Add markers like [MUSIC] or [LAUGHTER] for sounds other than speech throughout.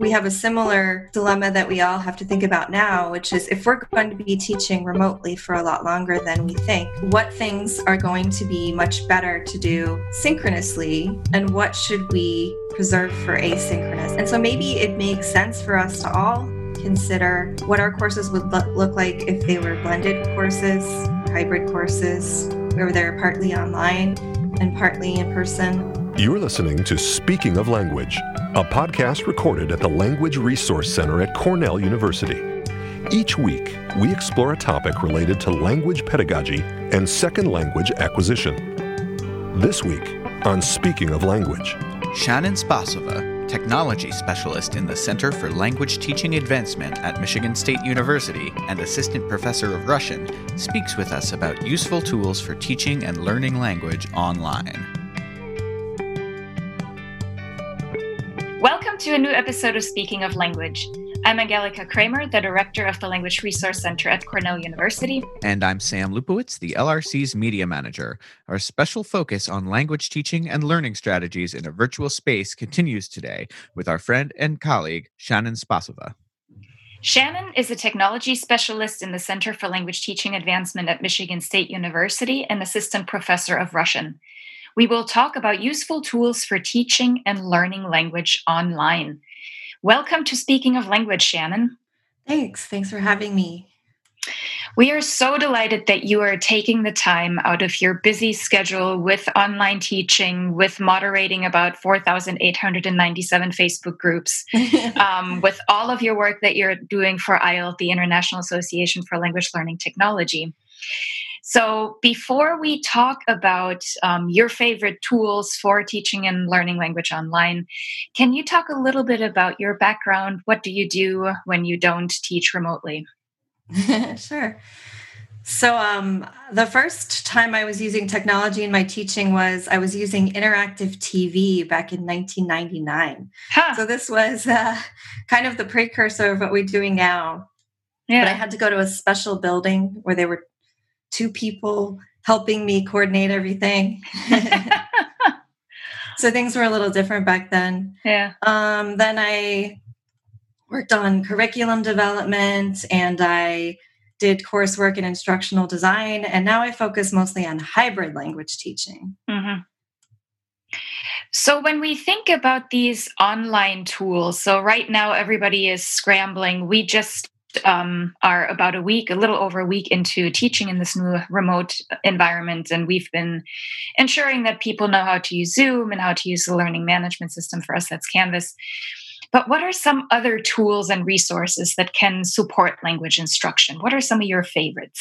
we have a similar dilemma that we all have to think about now, which is if we're going to be teaching remotely for a lot longer than we think, what things are going to be much better to do synchronously and what should we preserve for asynchronous? And so maybe it makes sense for us to all consider what our courses would look like if they were blended courses, hybrid courses, where they're partly online and partly in person. You're listening to Speaking of Language a podcast recorded at the Language Resource Center at Cornell University. Each week, we explore a topic related to language pedagogy and second language acquisition. This week, on Speaking of Language, Shannon Spasova, technology specialist in the Center for Language Teaching Advancement at Michigan State University and assistant professor of Russian, speaks with us about useful tools for teaching and learning language online. To a new episode of Speaking of Language. I'm Angelika Kraemer, the director of the Language Resource Center at Cornell University. And I'm Sam Lupowitz, the LRC's media manager. Our special focus on language teaching and learning strategies in a virtual space continues today with our friend and colleague, Shannon Spasova. Shannon is a technology specialist in the Center for Language Teaching Advancement at Michigan State University and assistant professor of Russian. We will talk about useful tools for teaching and learning language online. Welcome to Speaking of Language, Shannon. Thanks. Thanks for having me. We are so delighted that you are taking the time out of your busy schedule with online teaching, with moderating about 4,897 Facebook groups, [LAUGHS] um, with all of your work that you're doing for IALLT, the International Association for Language Learning Technology. So, before we talk about um, your favorite tools for teaching and learning language online, can you talk a little bit about your background? What do you do when you don't teach remotely? [LAUGHS] sure. So, um, the first time I was using technology in my teaching was I was using interactive TV back in 1999. Huh. So, this was uh, kind of the precursor of what we're doing now. Yeah. But I had to go to a special building where they were two people helping me coordinate everything. [LAUGHS] so things were a little different back then. Yeah. Um, then I worked on curriculum development and I did coursework in instructional design. And now I focus mostly on hybrid language teaching. Mm-hmm. So, when we think about these online tools, so right now everybody is scrambling. We just um, are about a week, a little over a week into teaching in this new remote environment. And we've been ensuring that people know how to use Zoom and how to use the learning management system. For us, that's Canvas. But what are some other tools and resources that can support language instruction? What are some of your favorites?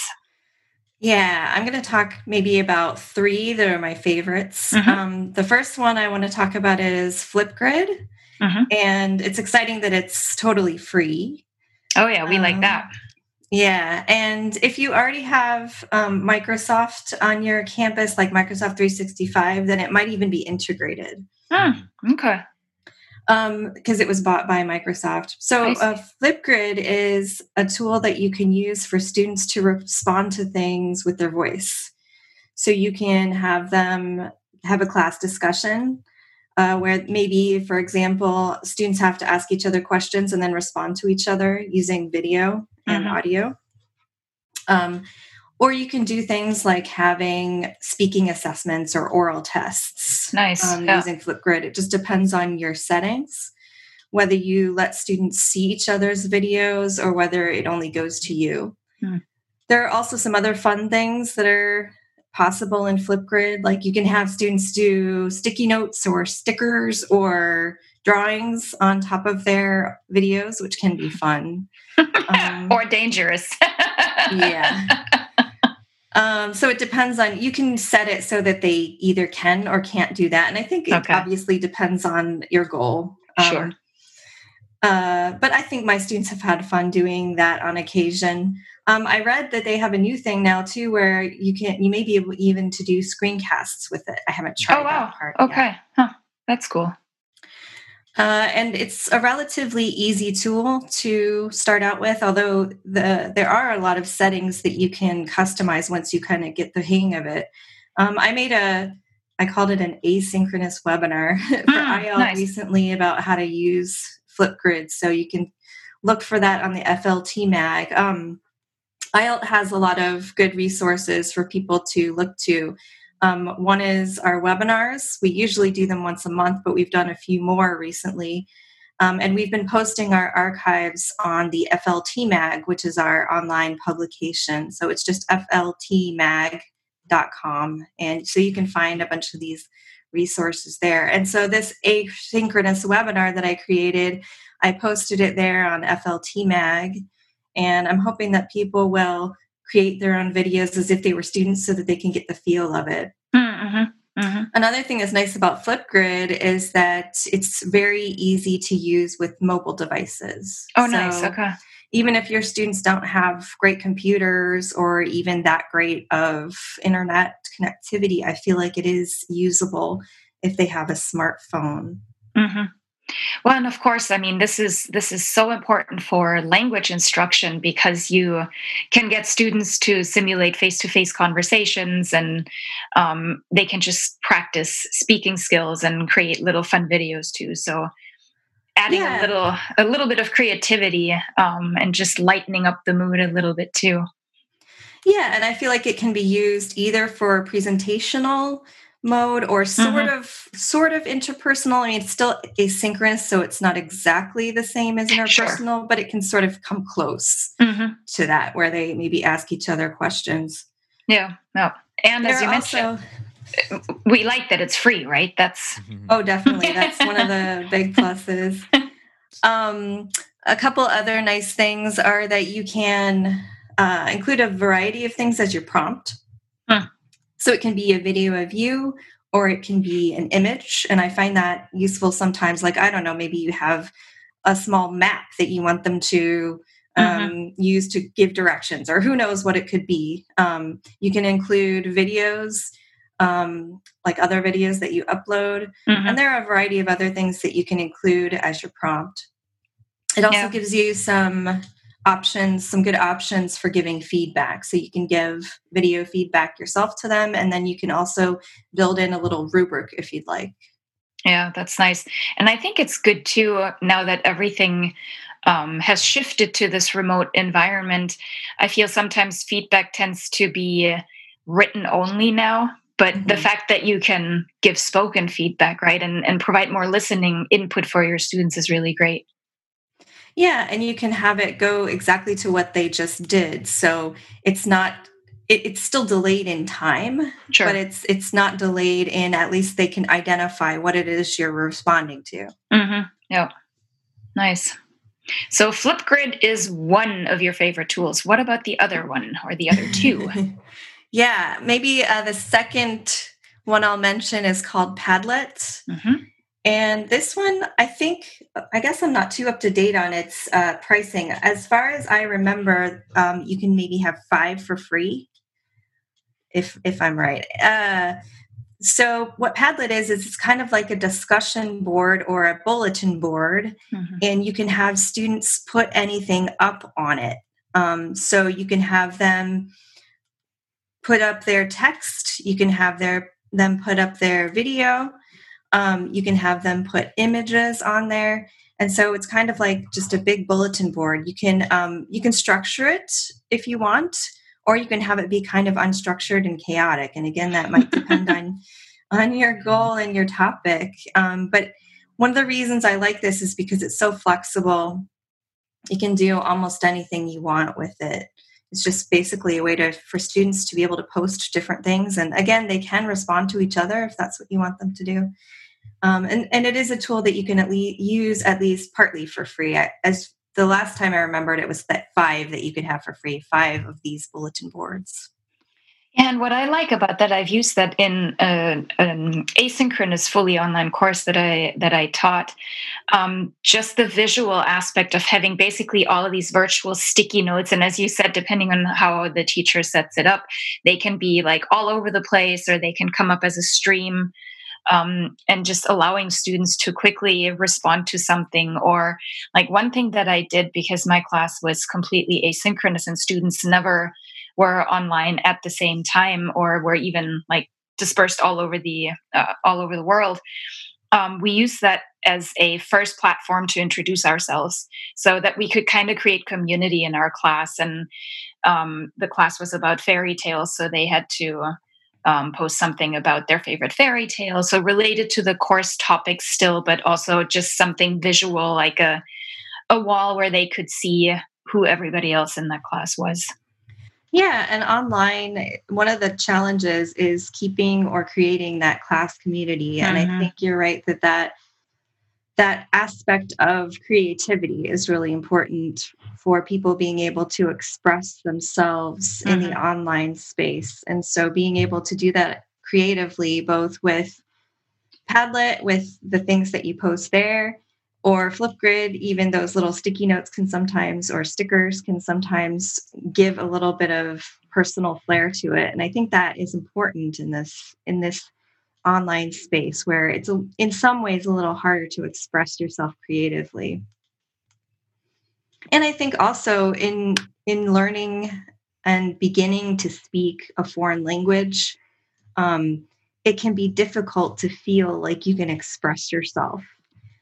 Yeah, I'm going to talk maybe about three that are my favorites. Mm-hmm. Um, the first one I want to talk about is Flipgrid. Mm-hmm. And it's exciting that it's totally free. Oh, yeah, we um, like that. Yeah. And if you already have um, Microsoft on your campus, like Microsoft 365, then it might even be integrated. Hmm, okay. Because um, it was bought by Microsoft. So, uh, Flipgrid is a tool that you can use for students to respond to things with their voice. So, you can have them have a class discussion uh, where maybe, for example, students have to ask each other questions and then respond to each other using video and mm-hmm. audio. Um, or you can do things like having speaking assessments or oral tests. Nice. Um, yeah. Using Flipgrid. It just depends on your settings, whether you let students see each other's videos or whether it only goes to you. Mm. There are also some other fun things that are possible in Flipgrid. Like you can have students do sticky notes or stickers or drawings on top of their videos, which can be fun. [LAUGHS] Um, or dangerous. [LAUGHS] yeah. Um, so it depends on you can set it so that they either can or can't do that. And I think it okay. obviously depends on your goal. Um, sure. Uh, but I think my students have had fun doing that on occasion. Um, I read that they have a new thing now too, where you can you may be able even to do screencasts with it. I haven't tried. That part. Oh wow! okay, huh. that's cool. Uh, and it's a relatively easy tool to start out with, although the there are a lot of settings that you can customize once you kind of get the hang of it. Um, I made a I called it an asynchronous webinar [LAUGHS] for mm, IALLT nice. recently about how to use Flipgrid. So you can look for that on the FLT mag. Um, IALLT has a lot of good resources for people to look to. Um, one is our webinars. We usually do them once a month, but we've done a few more recently. Um, and we've been posting our archives on the FLT Mag, which is our online publication. So it's just fltmag.com. And so you can find a bunch of these resources there. And so this asynchronous webinar that I created, I posted it there on FLT Mag. And I'm hoping that people will create their own videos as if they were students so that they can get the feel of it. Mm-hmm. Mm-hmm. Another thing that's nice about Flipgrid is that it's very easy to use with mobile devices. Oh, so nice. Okay. Even if your students don't have great computers or even that great of internet connectivity, I feel like it is usable if they have a smartphone. Mm-hmm. Well, and of course, I mean this is this is so important for language instruction because you can get students to simulate face-to-face conversations, and um, they can just practice speaking skills and create little fun videos too. So, adding yeah. a little a little bit of creativity um, and just lightening up the mood a little bit too. Yeah, and I feel like it can be used either for presentational mode or sort mm-hmm. of sort of interpersonal. I mean, it's still asynchronous, so it's not exactly the same as interpersonal, sure. but it can sort of come close mm-hmm. to that, where they maybe ask each other questions. Yeah, no, and as you mentioned. We like that it's free, right? That's oh, definitely. That's one of the [LAUGHS] big pluses. Um, a couple other nice things are that you can uh, include a variety of things as your prompt. Hmm. So it can be a video of you or it can be an image. And I find that useful sometimes. Like, I don't know, maybe you have a small map that you want them to mm-hmm. um, mm-hmm. use to give directions, or who knows what it could be. Um, you can include videos, um, like other videos that you upload. Mm-hmm. And there are a variety of other things that you can include as your prompt. It also yeah. gives you some options, some good options for giving feedback. So you can give video feedback yourself to them, and then you can also build in a little rubric if you'd like. Yeah, that's nice. And I think it's good too now that everything um, has shifted to this remote environment. I feel sometimes feedback tends to be written only now. But mm-hmm. the fact that you can give spoken feedback, right, and, and provide more listening input for your students is really great. Yeah, and you can have it go exactly to what they just did. So it's not it, it's still delayed in time, sure. but it's it's not delayed in at least they can identify what it is you're responding to. Mm-hmm. Yeah, nice. So Flipgrid is one of your favorite tools. What about the other one or the other two? [LAUGHS] yeah, maybe uh, the second one I'll mention is called Padlet. Mm-hmm. And this one, I think, I guess I'm not too up to date on its uh, pricing. As far as I remember, um, you can maybe have five for free, if if I'm right. Uh, so what Padlet is is it's kind of like a discussion board or a bulletin board, mm-hmm. and you can have students put anything up on it. Um, so you can have them put up their text. You can have their them put up their video um, you can have them put images on there, and so it's kind of like just a big bulletin board. You can um, you can structure it if you want, or you can have it be kind of unstructured and chaotic. And again, that might depend on [LAUGHS] on your goal and your topic. Um, but one of the reasons I like this is because it's so flexible. You can do almost anything you want with it it's just basically a way to for students to be able to post different things. And again they can respond to each other if that's what you want them to do. Um, and, and it is a tool that you can at least use at least partly for free. I, as the last time i remembered it was that five that you could have for free five of these bulletin boards and what I like about that, I've used that in an asynchronous, fully online course that I that I taught. Um, just the visual aspect of having basically all of these virtual sticky notes, and as you said, depending on how the teacher sets it up, they can be like all over the place, or they can come up as a stream. Um, and just allowing students to quickly respond to something. Or, like, one thing that I did because my class was completely asynchronous and students never were online at the same time or were even like dispersed all over the uh, all over the world um, we used that as a first platform to introduce ourselves so that we could kind of create community in our class. And um, the class was about fairy tales so they had to um, post something about their favorite fairy tale. So related to the course topic still but also just something visual like a a wall where they could see who everybody else in that class was yeah, and online, one of the challenges is keeping or creating that class community. And mm-hmm. I think you're right that that that aspect of creativity is really important for people being able to express themselves mm-hmm. in the mm-hmm. online space. And so being able to do that creatively, both with Padlet, with the things that you post there, or Flipgrid, even those little sticky notes can sometimes, or stickers can sometimes give a little bit of personal flair to it. And I think that is important in this in this online space where it's a, in some ways a little harder to express yourself creatively. And I think also in in learning and beginning to speak a foreign language, um, it can be difficult to feel like you can express yourself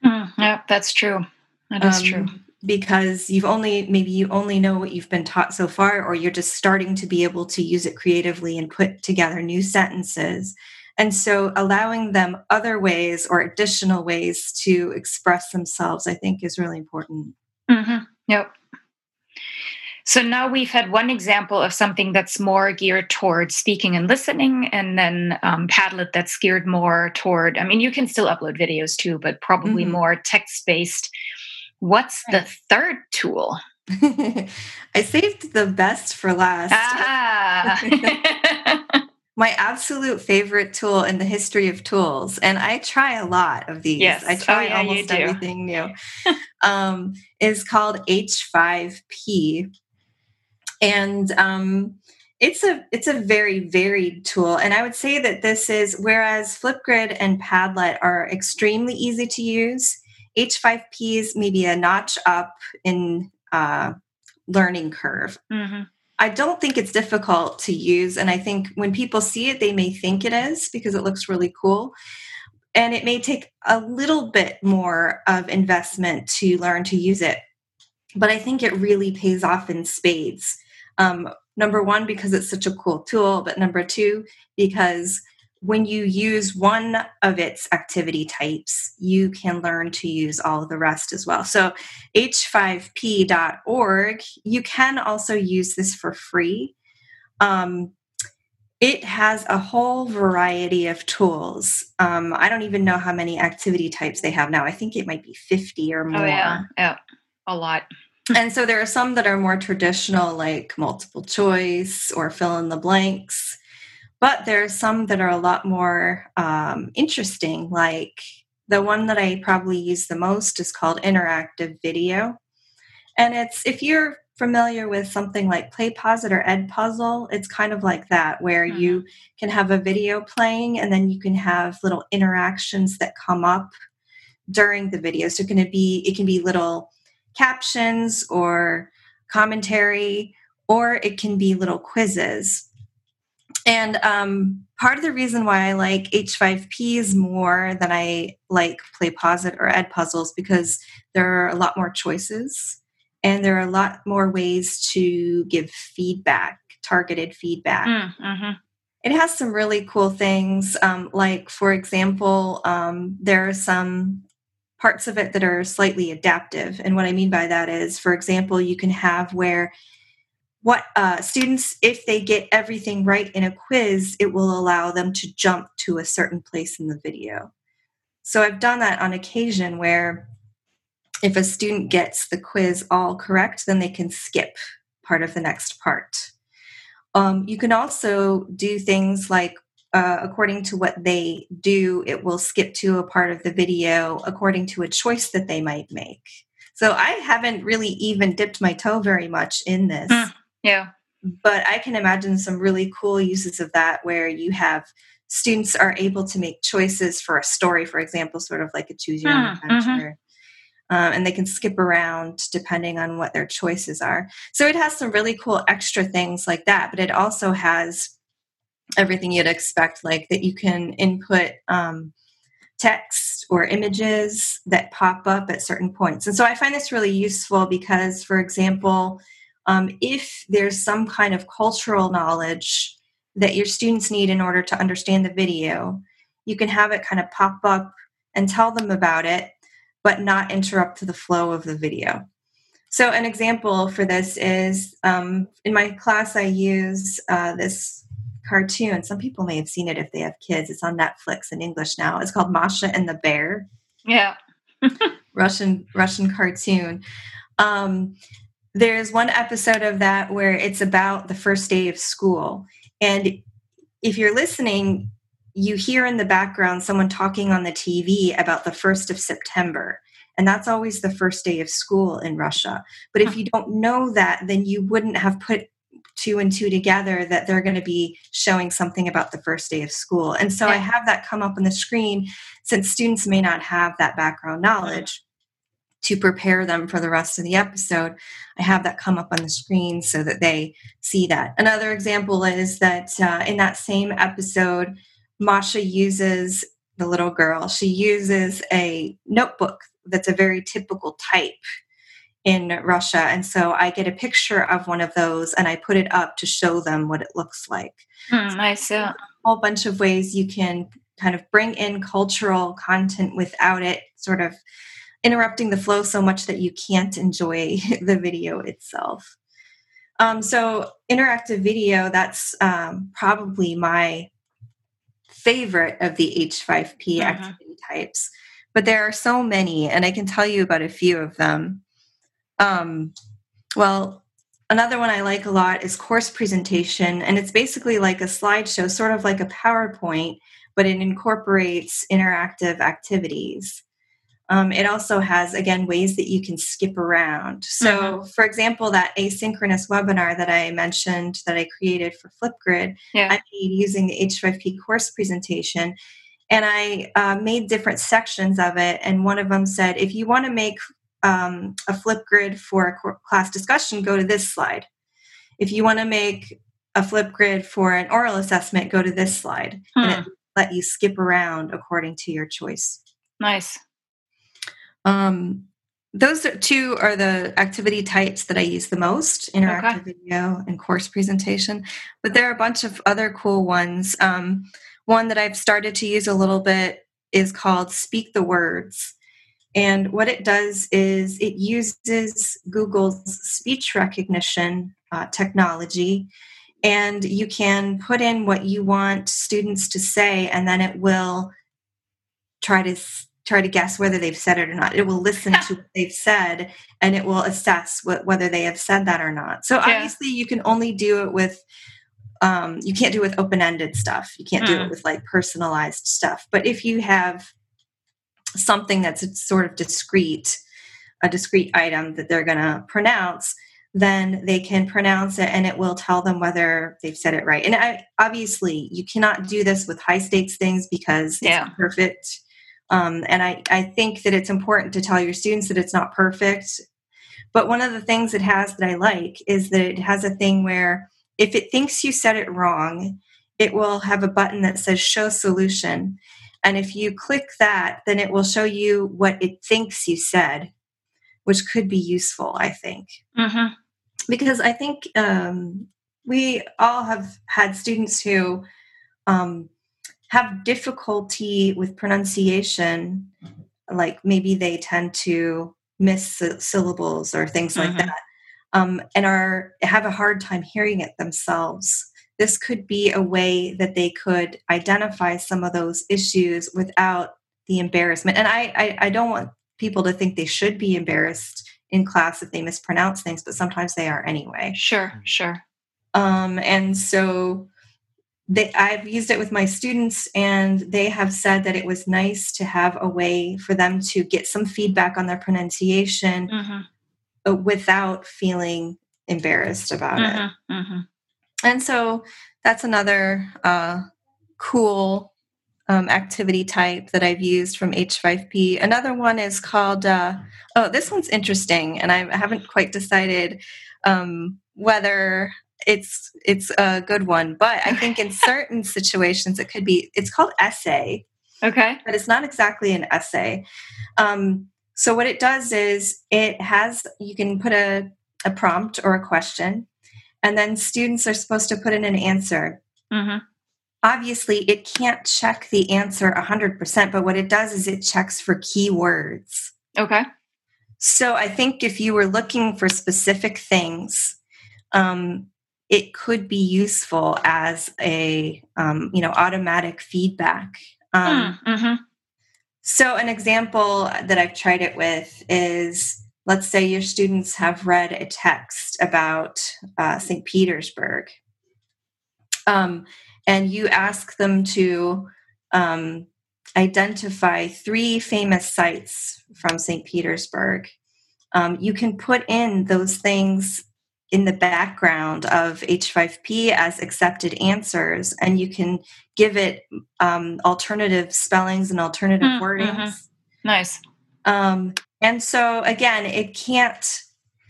Mm, yeah, that's true. That is um, true. Because you've only, maybe you only know what you've been taught so far, or you're just starting to be able to use it creatively and put together new sentences. And so allowing them other ways or additional ways to express themselves, I think, is really important. Mm-hmm. Yep. So now we've had one example of something that's more geared towards speaking and listening, and then um, Padlet that's geared more toward, I mean, you can still upload videos too, but probably mm-hmm. more text based. What's the third tool? [LAUGHS] I saved the best for last. Ah. [LAUGHS] [LAUGHS] my absolute favorite tool in the history of tools and i try a lot of these yes. i oh, try oh, yeah, almost everything new um, is called h5p and um, it's a it's a very varied tool. And i would say that this is whereas flipgrid and padlet are extremely easy to use h5p is maybe a notch up in uh, learning curve. Mm-hmm. i don't think it's difficult to use and i think when people see it they may think it is because it looks really cool. And it may take a little bit more of investment to learn to use it. But i think it really pays off in spades um, number one, because it's such a cool tool, but number two, because when you use one of its activity types, you can learn to use all of the rest as well. So, h5p.org, you can also use this for free. Um, it has a whole variety of tools. Um, I don't even know how many activity types they have now. I think it might be 50 or more. Oh, yeah. Yeah. A lot and so there are some that are more traditional, like multiple choice or fill in the blanks. But there are some that are a lot more um, interesting, like the one that I probably use the most is called interactive video. And it's if you're familiar with something like PlayPosit or Edpuzzle, it's kind of like that, where mm-hmm. you can have a video playing and then you can have little interactions that come up during the video. So it can be it can be little captions or commentary, or it can be little quizzes. And um, part of the reason why I like H5Ps more than I like PlayPosit or Edpuzzles because there are a lot more choices and there are a lot more ways to give feedback, targeted feedback. Mm, mm-hmm. It has some really cool things, um, like, for example, um, there are some parts of it that are slightly adaptive. And what I mean by that is, for example, you can have where what uh, students, if they get everything right in a quiz, it will allow them to jump to a certain place in the video. So I've done that on occasion where if a student gets the quiz all correct, then they can skip part of the next part. Um, you can also do things like uh, according to what they do, it will skip to a part of the video according to a choice that they might make. So I haven't really even dipped my toe very much in this. Mm, yeah. But I can imagine some really cool uses of that where you have students are able to make choices for a story, for example, sort of like a choose your own mm, mm-hmm. adventure. Um, and they can skip around depending on what their choices are. So it has some really cool extra things like that, but it also has everything you'd expect, like that you can input um, text or images that pop up at certain points. And so I find this really useful because, for example, um, if there's some kind of cultural knowledge that your students need in order to understand the video, you can have it kind of pop up and tell them about it, but not interrupt the flow of the video. So, an example for this is um, in my class, I use uh, this cartoon. Some people may have seen it if they have kids. It's on Netflix in English now. It's called Masha and the Bear. Yeah. [LAUGHS] Russian Russian cartoon. Um, there's one episode of that where it's about the first day of school, and if you're listening, you hear in the background someone talking on the TV about the first of September. And that's always the first day of school in Russia. But if you don't know that, then you wouldn't have put two and two together that they're going to be showing something about the first day of school. And so I have that come up on the screen since students may not have that background knowledge to prepare them for the rest of the episode. I have that come up on the screen so that they see that. Another example is that uh, in that same episode, Masha uses the little girl, she uses a notebook that's a very typical type in Russia. And so I get a picture of one of those and I put it up to show them what it looks like. Mm, nice. Yeah. A whole bunch of ways you can kind of bring in cultural content without it sort of interrupting the flow so much that you can't enjoy [LAUGHS] the video itself. Um, so, interactive video, that's um, probably my favorite of the H5P mm-hmm. activity types. But there are so many, and I can tell you about a few of them. Um, well, another one I like a lot is course presentation, and it's basically like a slideshow, sort of like a PowerPoint, but it incorporates interactive activities. Um, it also has, again, ways that you can skip around. So, mm-hmm. for example, that asynchronous webinar that I mentioned that I created for Flipgrid, yeah. I made using the H5P course presentation. And I uh, made different sections of it. And one of them said, if you want to make um, a Flipgrid for a class discussion, go to this slide. If you want to make a Flipgrid for an oral assessment, go to this slide. Hmm. And it hmm. let you skip around according to your choice. Nice. Um, those are two are the activity types that I use the most interactive okay. video and course presentation. But there are a bunch of other cool ones. Um, one that I've started to use a little bit is called Speak the Words. And what it does is it uses Google's speech recognition uh, technology. And you can put in what you want students to say, and then it will try to try to guess whether they've said it or not. It will listen to [LAUGHS] what they've said and it will assess what, whether they have said that or not. So yeah. obviously, you can only do it with um, you can't do it with open-ended stuff. You can't mm. do it hmm. with like personalized stuff. But if you have something that's sort of discrete, a discrete item that they're going to pronounce, then they can pronounce it and it will tell them whether they've said it right. And I, obviously, you cannot do this with high stakes things because yeah. it's perfect. Um, and I, I think that it's important to tell your students that it's not perfect. But one of the things it has that I like is that it has a thing where if it thinks you said it wrong, it will have a button that says show solution. And if you click that, then it will show you what it thinks you said, which could be useful, I think. Mm-hmm. Because I think um, we all have had students who um, have difficulty with pronunciation, like maybe they tend to miss syllables or things mm-hmm. like that, um, and are have a hard time hearing it themselves this could be a way that they could identify some of those issues without the embarrassment. And I, I, I don't want people to think they should be embarrassed in class if they mispronounce things, but sometimes they are anyway. Sure, sure. Um, and so they, I've used it with my students, and they have said that it was nice to have a way for them to get some feedback on their pronunciation mm-hmm. without feeling embarrassed about mm-hmm, it. Mm-hmm and so that's another uh, cool um, activity type that I've used from H5P. Another one is called, uh, oh, this one's interesting, and I haven't quite decided um, whether it's it's a good one, but I think in [LAUGHS] certain situations it could be. It's called essay, Okay. But it's not exactly an essay. Um, so what it does is it has you can put a, a prompt or a question, and then students are supposed to put in an answer. Mm-hmm. Obviously, it can't check the answer 100%, but what it does is it checks for keywords. Okay. So I think if you were looking for specific things, um, it could be useful as a um, you know automatic feedback. Um, hmm, mm-hmm. So an example that I've tried it with is let's say your students have read a text about uh, St. Petersburg, um, and you ask them to um, identify three famous sites from St. Petersburg. Um, you can put in those things in the background of H5P as accepted answers, and you can give it um, alternative spellings and alternative mm, wordings. Mm-hmm. Nice. Um, and so again, it can't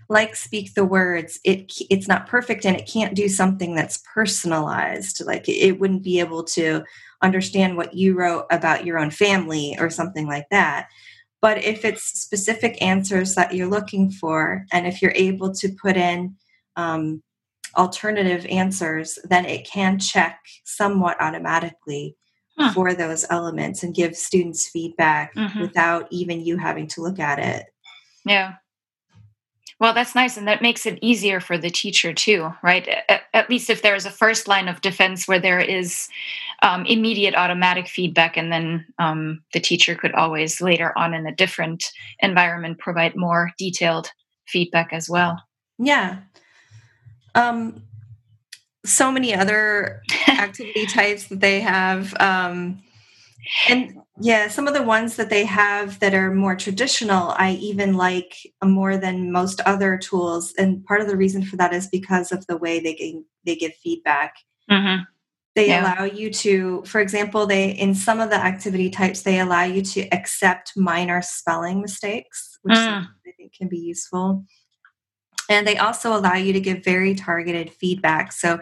like speak the words. It it's not perfect, and it can't do something that's personalized. Like it wouldn't be able to understand what you wrote about your own family or something like that. But if it's specific answers that you're looking for, and if you're able to put in um, alternative answers, then it can check somewhat automatically huh. for those elements and give students feedback mm-hmm. without even you having to look at it. Yeah. Well, that's nice. And that makes it easier for the teacher, too, right? At, at least if there is a first line of defense where there is um, immediate automatic feedback, and then um, the teacher could always later on in a different environment provide more detailed feedback as well. Yeah. Um, so many other activity [LAUGHS] types that they have. Um, and yeah, some of the ones that they have that are more traditional, I even like more than most other tools. And part of the reason for that is because of the way they give, they give feedback. Mm-hmm. They yeah. allow you to, for example, they in some of the activity types, they allow you to accept minor spelling mistakes, which mm. I think can be useful. And they also allow you to give very targeted feedback. So,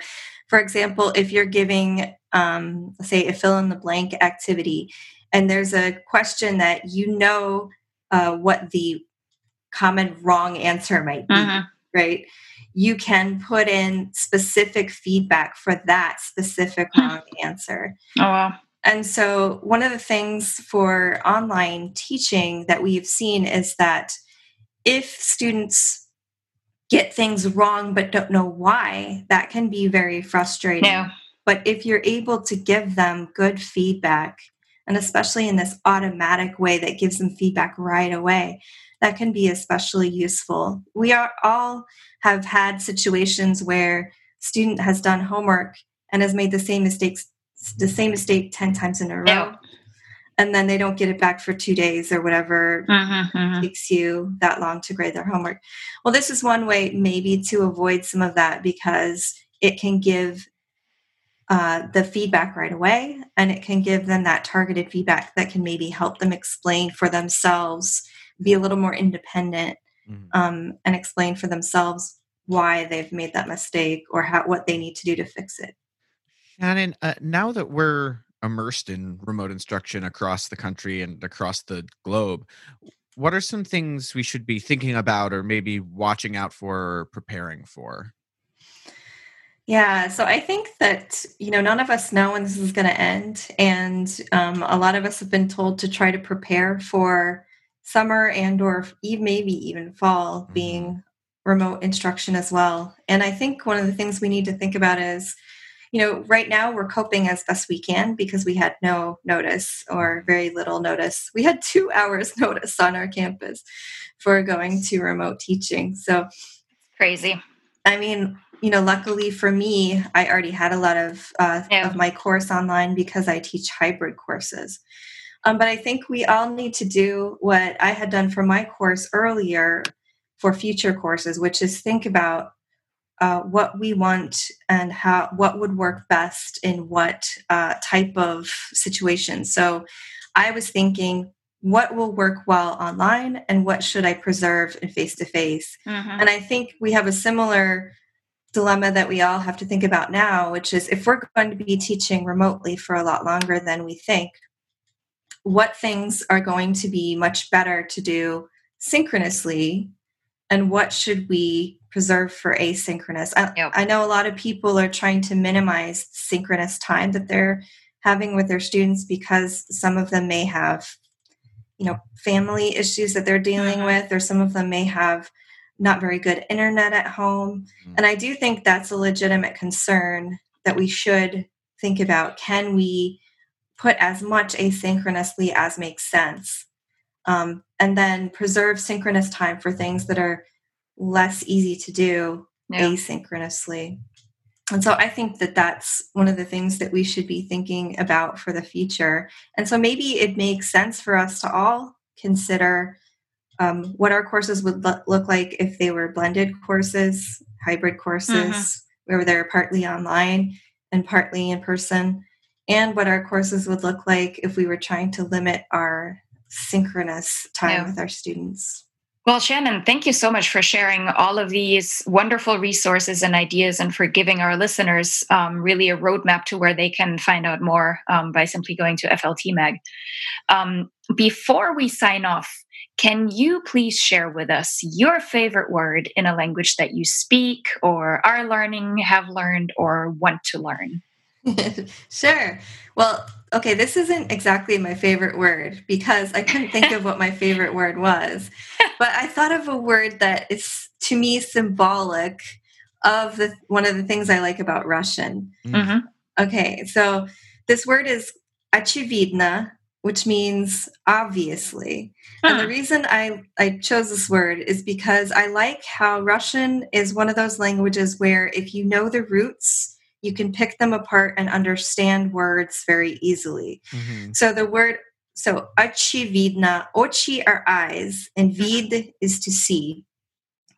for example, if you're giving, um, say, a fill in the blank activity, and there's a question that you know uh, what the common wrong answer might be, uh-huh. right? You can put in specific feedback for that specific hmm. wrong answer. Oh, wow. And so, one of the things for online teaching that we've seen is that if students get things wrong but don't know why, that can be very frustrating. Yeah. But if you're able to give them good feedback, and especially in this automatic way that gives them feedback right away, that can be especially useful. We are all have had situations where student has done homework and has made the same mistakes the same mistake 10 times in a row. Yeah and then they don't get it back for two days or whatever mm-hmm, mm-hmm. takes you that long to grade their homework. Well, this is one way maybe to avoid some of that because it can give uh, the feedback right away and it can give them that targeted feedback that can maybe help them explain for themselves, be a little more independent, mm-hmm. um, and explain for themselves why they've made that mistake or how what they need to do to fix it. Shannon, uh, now that we're immersed in remote instruction across the country and across the globe what are some things we should be thinking about or maybe watching out for or preparing for yeah so i think that you know none of us know when this is going to end and um, a lot of us have been told to try to prepare for summer and or maybe even fall mm-hmm. being remote instruction as well and i think one of the things we need to think about is you know, right now we're coping as best we can because we had no notice or very little notice. We had two [LAUGHS] hours notice on our campus for going to remote teaching. So crazy. I mean, you know, luckily for me, I already had a lot of uh, yeah. of my course online because I teach hybrid courses. Um, but I think we all need to do what I had done for my course earlier for future courses, which is think about uh, what we want and how what would work best in what uh, type of situation. So I was thinking, what will work well online and what should I preserve in face to face? And I think we have a similar dilemma that we all have to think about now, which is if we're going to be teaching remotely for a lot longer than we think, what things are going to be much better to do synchronously and what should we preserve for asynchronous. I, yep. I know a lot of people are trying to minimize synchronous time that they're having with their students because some of them may have you know family issues that they're dealing mm-hmm. with or some of them may have not very good internet at home mm-hmm. and i do think that's a legitimate concern that we should think about can we put as much asynchronously as makes sense um, and then preserve synchronous time for things that are less easy to do yeah. asynchronously and so I think that that's one of the things that we should be thinking about for the future. And so maybe it makes sense for us to all consider um, what our courses would lo- look like if they were blended courses, hybrid courses, mm-hmm. where they're partly online and partly in person, and what our courses would look like if we were trying to limit our synchronous time yeah. with our students. Well, Shannon, thank you so much for sharing all of these wonderful resources and ideas and for giving our listeners um, really a roadmap to where they can find out more um, by simply going to FLT Mag. Um, before we sign off, can you please share with us your favorite word in a language that you speak or are learning, have learned, or want to learn? [LAUGHS] sure. Well, okay, this isn't exactly my favorite word because I couldn't think of what my [LAUGHS] favorite word was. But I thought of a word that is to me symbolic of the one of the things I like about Russian. Mm. Mm-hmm. Okay, so this word is achividna, which means obviously. Huh. And the reason I, I chose this word is because I like how Russian is one of those languages where if you know the roots, you can pick them apart and understand words very easily. Mm-hmm. So the word so ochi vidna, ochi are eyes, and mm-hmm. vid is to see.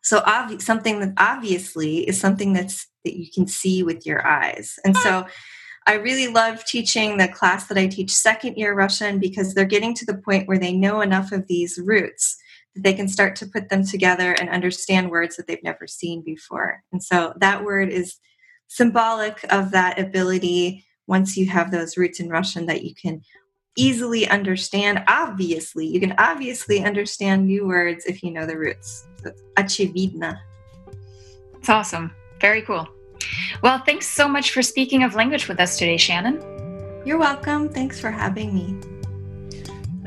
So obvi- something that obviously is something that's that you can see with your eyes. And so I really love teaching the class that I teach second year Russian because they're getting to the point where they know enough of these roots that they can start to put them together and understand words that they've never seen before. And so that word is symbolic of that ability once you have those roots in Russian that you can easily understand. Obviously, you can obviously understand new words if you know the roots. So очевидно. It's awesome. Very cool. Well, thanks so much for speaking of language with us today, Shannon. You're welcome. Thanks for having me.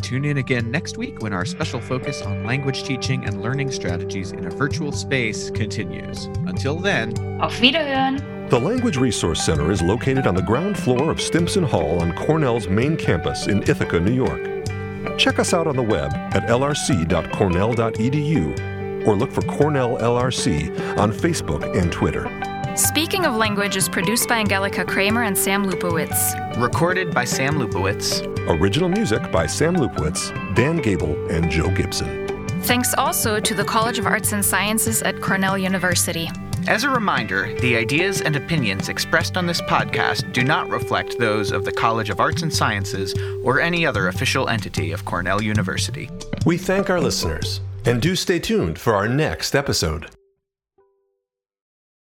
Tune in again next week when our special focus on language teaching and learning strategies in a virtual space continues. Until then, auf Wiederhören! The Language Resource Center is located on the ground floor of Stimson Hall on Cornell's main campus in Ithaca, New York. Check us out on the web at lrc.cornell.edu or look for Cornell LRC on Facebook and Twitter. Speaking of Language is produced by Angelika Kraemer and Sam Lupowitz. Recorded by Sam Lupowitz. Original music by Sam Lupowitz, Dan Gable, and Joe Gibson. Thanks also to the College of Arts and Sciences at Cornell University. As a reminder, the ideas and opinions expressed on this podcast do not reflect those of the College of Arts and Sciences or any other official entity of Cornell University. We thank our listeners and do stay tuned for our next episode.